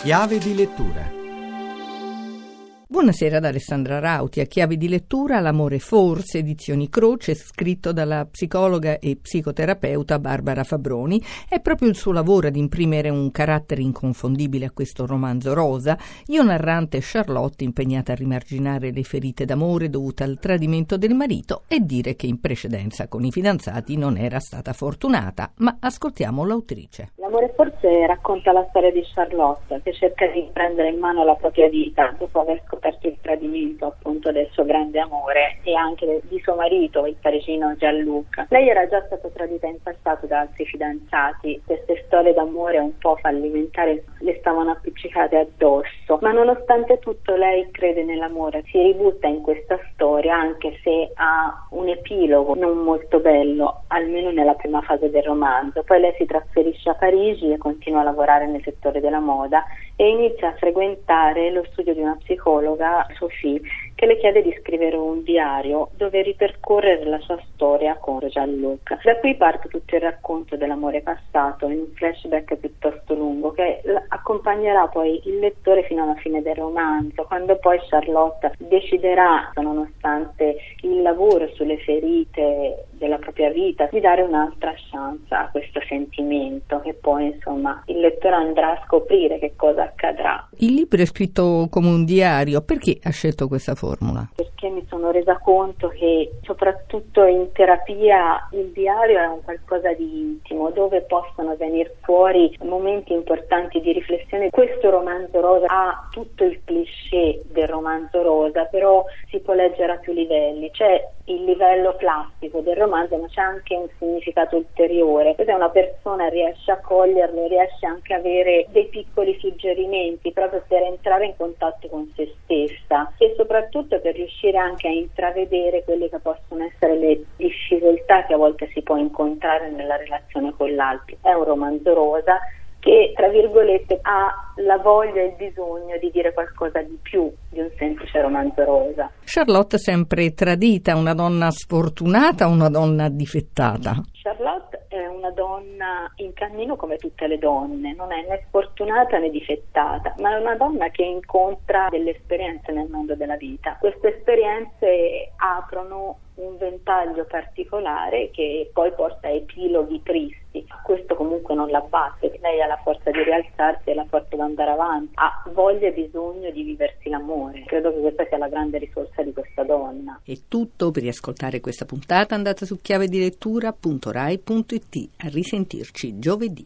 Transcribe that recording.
Chiave di lettura Buonasera ad Alessandra Rauti, a chiave di lettura L'amore forse, edizioni Croce, scritto dalla psicologa e psicoterapeuta Barbara Fabroni. È proprio il suo lavoro ad imprimere un carattere inconfondibile a questo romanzo rosa. Io narrante Charlotte impegnata a rimarginare le ferite d'amore dovute al tradimento del marito e dire che in precedenza con i fidanzati non era stata fortunata. Ma ascoltiamo l'autrice. L'amore forse racconta la storia di Charlotte che cerca di prendere in mano la propria vita dopo aver scoperto il tradimento appunto del suo grande amore e anche di suo marito, il parigino Gianluca. Lei era già stata tradita in passato da altri fidanzati, queste storie d'amore un po' fallimentari le stavano appiccicate addosso, ma nonostante tutto lei crede nell'amore, si ributta in questa storia anche se ha un epilogo non molto bello, almeno nella prima fase del romanzo. Poi lei si trasferisce a Parigi e continua a lavorare nel settore della moda e inizia a frequentare lo studio di una psicologa, Sophie, che le chiede di scrivere un diario dove ripercorrere la sua storia con Jean-Luc. Da qui parte tutto il racconto dell'amore passato in un flashback piuttosto lungo che accompagnerà poi il lettore fino alla fine del romanzo, quando poi Charlotte deciderà, nonostante il lavoro sulle ferite della propria vita, di dare un'altra chance a questo sentimento che poi insomma il lettore andrà a scoprire che cosa accadrà. Il libro è scritto come un diario, perché ha scelto questa forma? fórmula. Perché mi sono resa conto che soprattutto in terapia il diario è un qualcosa di intimo dove possono venire fuori momenti importanti di riflessione. Questo romanzo rosa ha tutto il cliché del romanzo rosa, però si può leggere a più livelli. C'è il livello classico del romanzo, ma c'è anche un significato ulteriore. Se una persona riesce a coglierlo, riesce anche a avere dei piccoli suggerimenti proprio per entrare in contatto con se stessa e soprattutto per riuscire anche a intravedere quelle che possono essere le difficoltà che a volte si può incontrare nella relazione con l'altro. È un romanzo rosa che, tra virgolette, ha la voglia e il bisogno di dire qualcosa di più di un semplice romanzo rosa. Charlotte sempre tradita, una donna sfortunata, una donna difettata? Charlotte è una donna in cammino come tutte le donne, non è né sfortunata né difettata, ma è una donna che incontra delle esperienze nel mondo della vita. Queste esperienze aprono un ventaglio particolare che poi porta a epiloghi tristi. Non la batte, lei ha la forza di rialzarsi e la forza di andare avanti, ha voglia e bisogno di viversi l'amore. Credo che questa sia la grande risorsa di questa donna. È tutto per riascoltare questa puntata andate su chiavedilettura.rai.it. A risentirci giovedì.